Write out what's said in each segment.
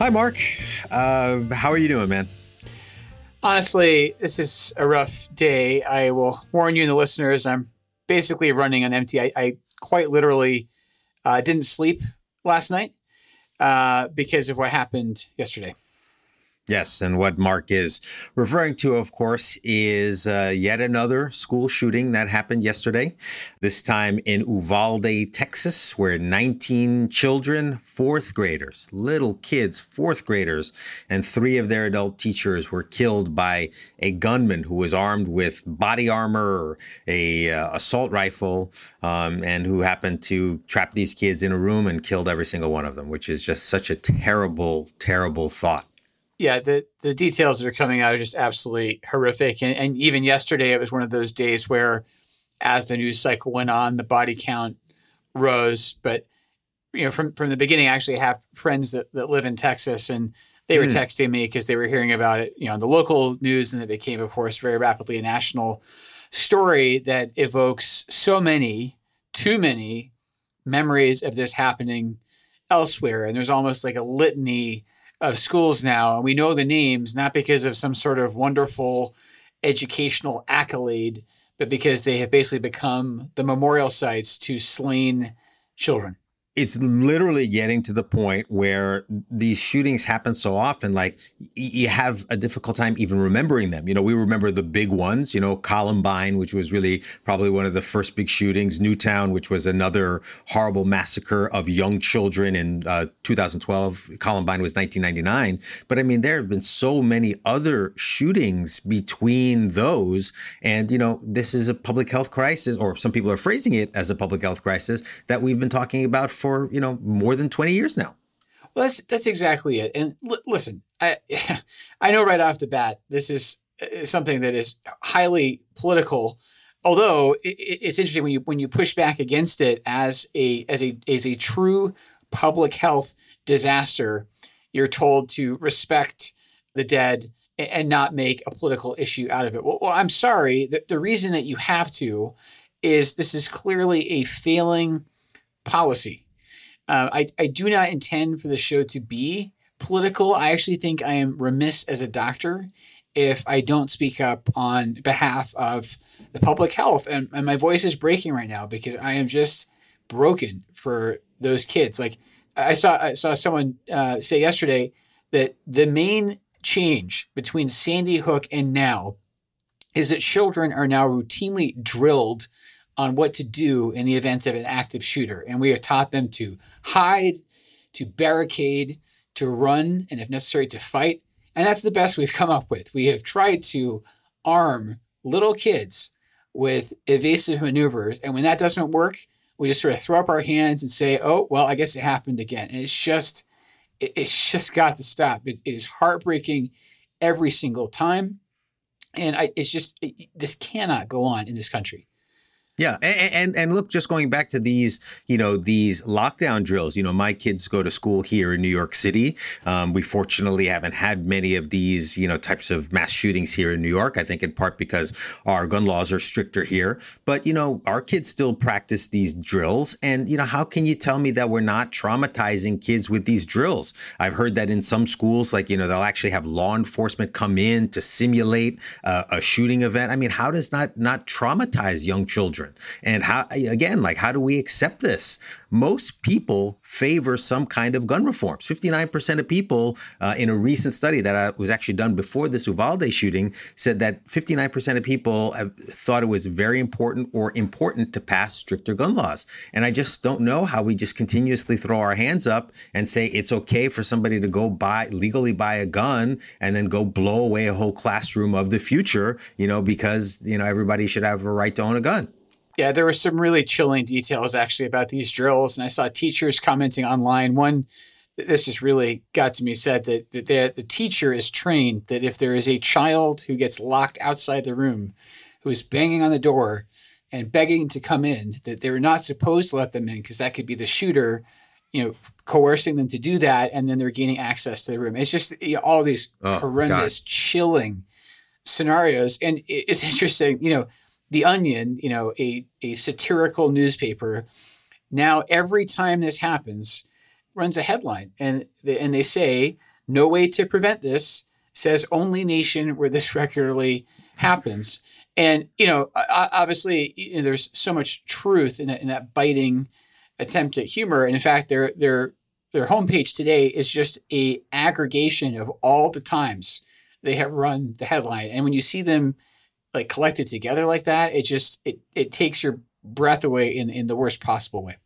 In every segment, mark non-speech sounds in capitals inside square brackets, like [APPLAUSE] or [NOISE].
Hi, Mark. Uh, how are you doing, man? Honestly, this is a rough day. I will warn you and the listeners. I'm basically running on empty. I, I quite literally uh, didn't sleep last night uh, because of what happened yesterday. Yes, and what Mark is referring to, of course, is uh, yet another school shooting that happened yesterday. This time in Uvalde, Texas, where 19 children, fourth graders, little kids, fourth graders, and three of their adult teachers were killed by a gunman who was armed with body armor a uh, assault rifle, um, and who happened to trap these kids in a room and killed every single one of them, which is just such a terrible, terrible thought yeah, the the details that are coming out are just absolutely horrific. And, and even yesterday, it was one of those days where, as the news cycle went on, the body count rose. But you know, from from the beginning, I actually have friends that, that live in Texas, and they were mm. texting me because they were hearing about it, you know, on the local news, and it became, of course, very rapidly a national story that evokes so many, too many memories of this happening elsewhere. And there's almost like a litany of schools now, and we know the names not because of some sort of wonderful educational accolade, but because they have basically become the memorial sites to slain children it's literally getting to the point where these shootings happen so often like you have a difficult time even remembering them. You know we remember the big ones you know columbine which was really probably one of the first big shootings newtown which was another horrible massacre of young children in uh, 2012 columbine was 1999 but i mean there have been so many other shootings between those. And you know this is a public health crisis or some people are phrasing it as a public health crisis that we've been talking about for you know more than 20 years now. Well that's that's exactly it. And l- listen i [LAUGHS] i know right off the bat this is uh, something that is highly political although it, it's interesting when you when you push back against it as a as a as a true public health disaster you're told to respect the dead and not make a political issue out of it. Well, well i'm sorry the, the reason that you have to is this is clearly a failing policy uh, I, I do not intend for the show to be political. I actually think I am remiss as a doctor if I don't speak up on behalf of the public health. And, and my voice is breaking right now because I am just broken for those kids. Like I saw, I saw someone uh, say yesterday that the main change between Sandy Hook and now is that children are now routinely drilled on what to do in the event of an active shooter. And we have taught them to hide, to barricade, to run, and if necessary, to fight. And that's the best we've come up with. We have tried to arm little kids with evasive maneuvers. And when that doesn't work, we just sort of throw up our hands and say, oh, well, I guess it happened again. And it's just, it's just got to stop. it, is heartbreaking every single time. And I, it's just, it, this cannot go on in this country. Yeah, and, and, and look, just going back to these, you know, these lockdown drills. You know, my kids go to school here in New York City. Um, we fortunately haven't had many of these, you know, types of mass shootings here in New York. I think in part because our gun laws are stricter here. But you know, our kids still practice these drills, and you know, how can you tell me that we're not traumatizing kids with these drills? I've heard that in some schools, like you know, they'll actually have law enforcement come in to simulate uh, a shooting event. I mean, how does that not traumatize young children? Children. And how, again, like, how do we accept this? Most people favor some kind of gun reforms. 59% of people uh, in a recent study that uh, was actually done before this Uvalde shooting said that 59% of people thought it was very important or important to pass stricter gun laws. And I just don't know how we just continuously throw our hands up and say it's okay for somebody to go buy legally buy a gun and then go blow away a whole classroom of the future, you know, because, you know, everybody should have a right to own a gun. Yeah, there were some really chilling details actually about these drills, and I saw teachers commenting online. One, this just really got to me, said that, that the, teacher is trained that if there is a child who gets locked outside the room, who is banging on the door and begging to come in, that they're not supposed to let them in because that could be the shooter, you know, coercing them to do that, and then they're gaining access to the room. It's just you know, all these oh, horrendous, God. chilling scenarios, and it's interesting, you know the Onion, you know, a, a satirical newspaper, now every time this happens, runs a headline and they, and they say, no way to prevent this, says only nation where this [LAUGHS] regularly happens. And, you know, obviously you know, there's so much truth in that, in that biting attempt at humor. And in fact, their, their, their homepage today is just a aggregation of all the times they have run the headline. And when you see them like collected together like that, it just it it takes your breath away in in the worst possible way.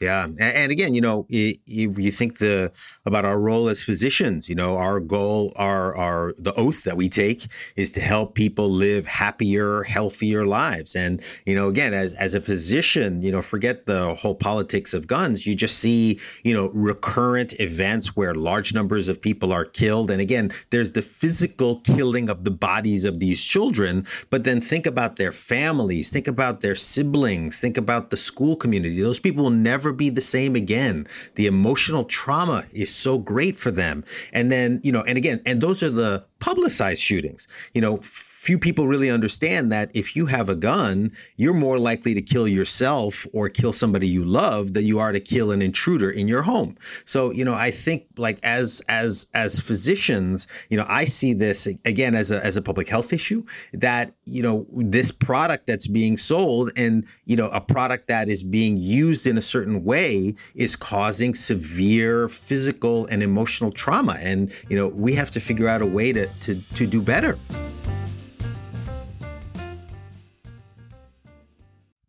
Yeah, and again, you know, if you think the about our role as physicians, you know, our goal, our our the oath that we take is to help people live happier, healthier lives. And you know, again, as as a physician, you know, forget the whole politics of guns. You just see, you know, recurrent events where large numbers of people are killed. And again, there's the physical killing of the bodies of these children, but then think about their families, think about their siblings, think about the school community. Those people will never never be the same again. The emotional trauma is so great for them. And then, you know, and again, and those are the publicized shootings. You know, few people really understand that if you have a gun, you're more likely to kill yourself or kill somebody you love than you are to kill an intruder in your home. So, you know, I think like as as as physicians, you know, I see this again as a as a public health issue that, you know, this product that's being sold and, you know, a product that is being used in a certain way is causing severe physical and emotional trauma and, you know, we have to figure out a way to to to do better.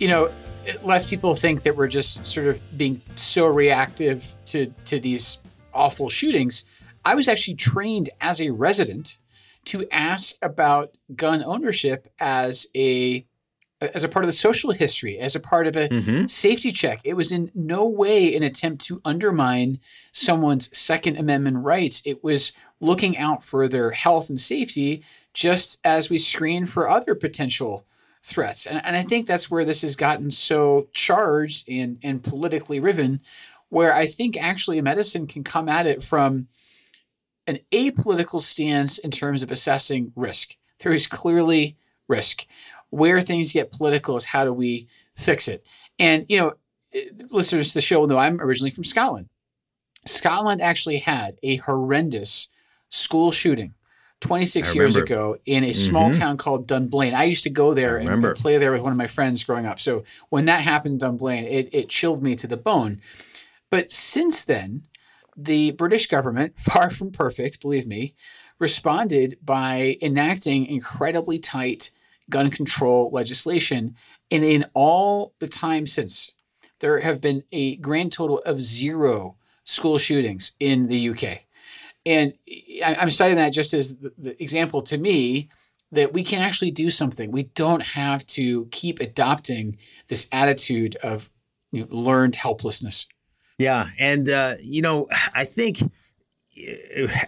You know, less people think that we're just sort of being so reactive to to these awful shootings. I was actually trained as a resident to ask about gun ownership as a as a part of the social history, as a part of a mm-hmm. safety check. It was in no way an attempt to undermine someone's Second Amendment rights. It was looking out for their health and safety, just as we screen for other potential threats. And, and I think that's where this has gotten so charged and, and politically riven, where I think actually medicine can come at it from an apolitical stance in terms of assessing risk. There is clearly risk. Where things get political is how do we fix it? And, you know, eh, listeners to the show will know I'm originally from Scotland. Scotland actually had a horrendous school shooting 26 years ago in a small mm-hmm. town called Dunblane. I used to go there and, and, play there with one of my friends growing up. So when that happened in Dunblane, it, it chilled me to the bone. But since then, the British government, [LAUGHS] far from perfect, believe me, responded by enacting incredibly tight gun control legislation. And in all the time since, there have been a grand total of zero school shootings in the UK. And I'm citing that just as the example to me that we can actually do something. We don't have to keep adopting this attitude of you know, learned helplessness. Yeah. And, uh, you know, I think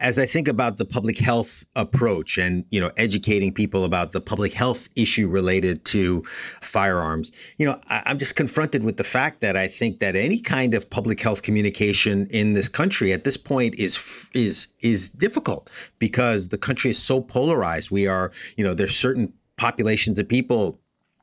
as I think about the public health approach and, you know, educating people about the public health issue related to firearms, you know, I, am just confronted with the fact that I think that any kind of public health communication in this country at this point is, is, is difficult because the country is so polarized. We are, you know, there's certain populations of people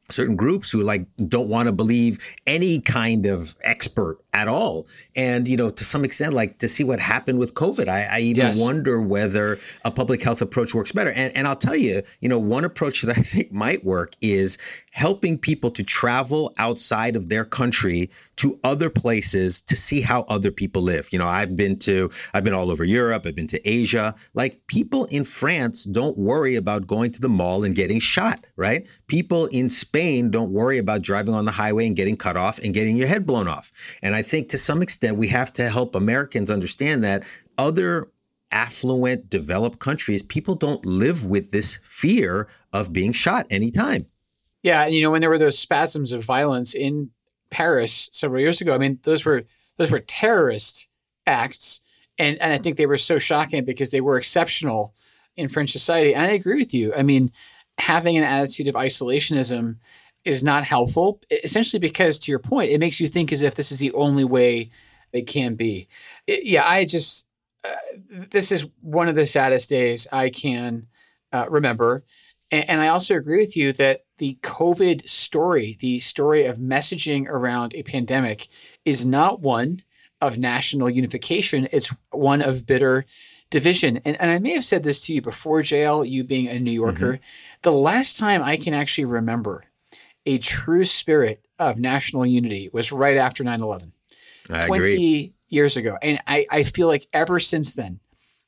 certain groups who like don't want to believe any kind of expert at all. And, you know, to some extent, like to see what happened with COVID, I, I even yes. wonder whether a public health approach works better. And, and I'll tell you, you know, one approach that I think might work is helping people to travel outside of their country to other places to see how other people live. You know, I've been to, I've been all over Europe, I've been to Asia. Like people in France don't worry about going to the mall and getting shot, right? People in Spain don't worry about driving on the highway and getting cut off and getting your head blown off. And I think to some extent we have to help Americans understand that other affluent, developed countries, people don't live with this fear of being shot anytime. Yeah, you know when there were those spasms of violence in Paris several years ago, I mean those were those were terrorist acts, and and I think they were so shocking because they were exceptional in French society. And I agree with you. I mean, having an attitude of isolationism is not helpful, essentially because to your point, it makes you think as if this is the only way it can be. It, yeah, I just uh, this is one of the saddest days I can uh, remember. And, and I also agree with you that the COVID story, the story of messaging around a pandemic, is not one of national unification. It's one of bitter division. And, and I may have said this to you before, JL, you being a New Yorker. Mm-hmm. The last time I can actually remember a true spirit of national unity was right after 9 11, 20 agree. years ago. And I, I feel like ever since then,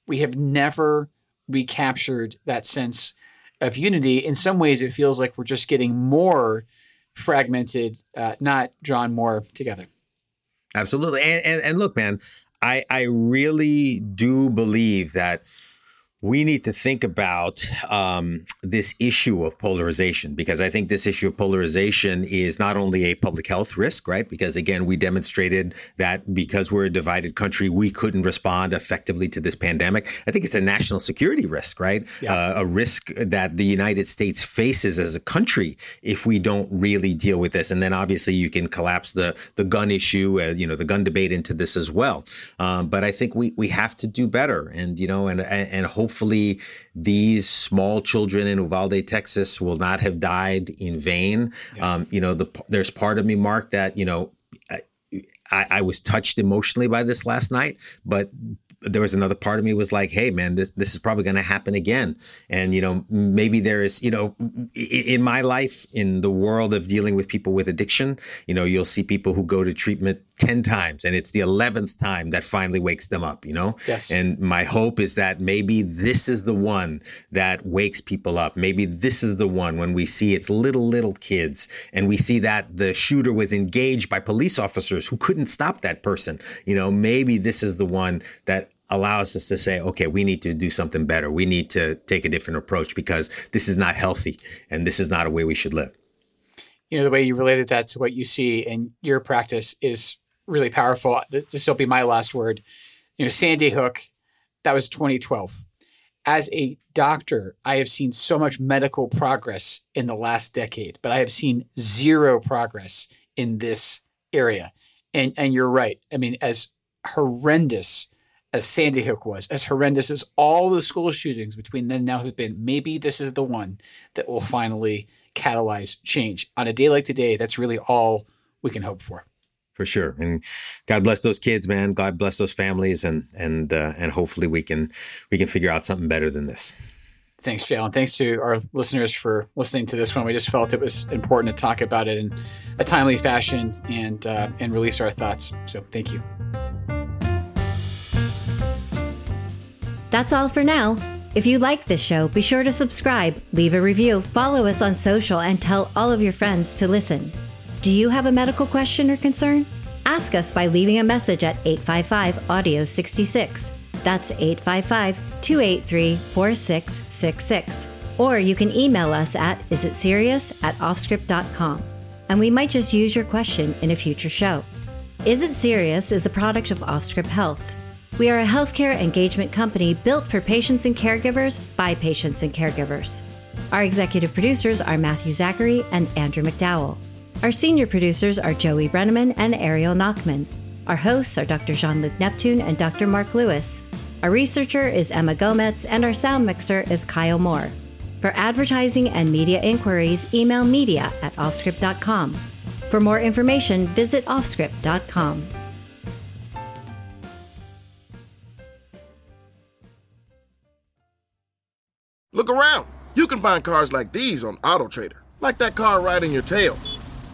we have never recaptured that sense of unity. In some ways, it feels like we're just getting more fragmented, uh, not drawn more together. Absolutely. And, and, and look, man, I, I really do believe that we need to think about um, this issue of polarization because I think this issue of polarization is not only a public health risk, right? Because again, we demonstrated that because we're a divided country, we couldn't respond effectively to this pandemic. I think it's a national security risk, right? Yeah. Uh, a risk that the United States faces as a country if we don't really deal with this. And then obviously you can collapse the the gun issue, uh, you know, the gun debate into this as well. Um, but I think we we have to do better, and you know, and and, and hope hopefully these small children in Uvalde, Texas will not have died in vain. Yeah. Um, you know, the, there's part of me, Mark, that, you know, I, I, was touched emotionally by this last night, but there was another part of me was like, hey, man, this, this is probably going to happen again. And, you know, maybe there is, you know, in my life, in the world of dealing with people with addiction, you know, you'll see people who go to treatment 10 times and it's the 11th time that finally wakes them up, you know? Yes. And my hope is that maybe this is the one that wakes people up. Maybe this is the one when we see it's little, little kids and we see that the shooter was engaged by police officers who couldn't stop that person. You know, maybe this is the one that allows us to say, okay, we need to do something better. We need to take a different approach because this is not healthy and this is not a way we should live. You know, the way you related that to what you see in your practice is really powerful. This will be my last word. You know, Sandy Hook, that was 2012. As a doctor, I have seen so much medical progress in the last decade, but I have seen zero progress in this area. And and you're right. I mean, as horrendous as Sandy Hook was, as horrendous as all the school shootings between then and now have been, maybe this is the one that will finally catalyze change. On a day like today, that's really all we can hope for. For sure, and God bless those kids, man. God bless those families, and and uh, and hopefully we can we can figure out something better than this. Thanks, JL. Thanks to our listeners for listening to this one. We just felt it was important to talk about it in a timely fashion and uh, and release our thoughts. So, thank you. That's all for now. If you like this show, be sure to subscribe, leave a review, follow us on social, and tell all of your friends to listen. Do you have a medical question or concern? Ask us by leaving a message at 855 Audio 66. That's 855 283 4666. Or you can email us at isitserious at offscript.com, and we might just use your question in a future show. Is It Serious is a product of Offscript Health. We are a healthcare engagement company built for patients and caregivers by patients and caregivers. Our executive producers are Matthew Zachary and Andrew McDowell. Our senior producers are Joey Brenneman and Ariel Nachman. Our hosts are Dr. Jean Luc Neptune and Dr. Mark Lewis. Our researcher is Emma Gomez, and our sound mixer is Kyle Moore. For advertising and media inquiries, email media at offscript.com. For more information, visit offscript.com. Look around. You can find cars like these on AutoTrader, like that car riding your tail.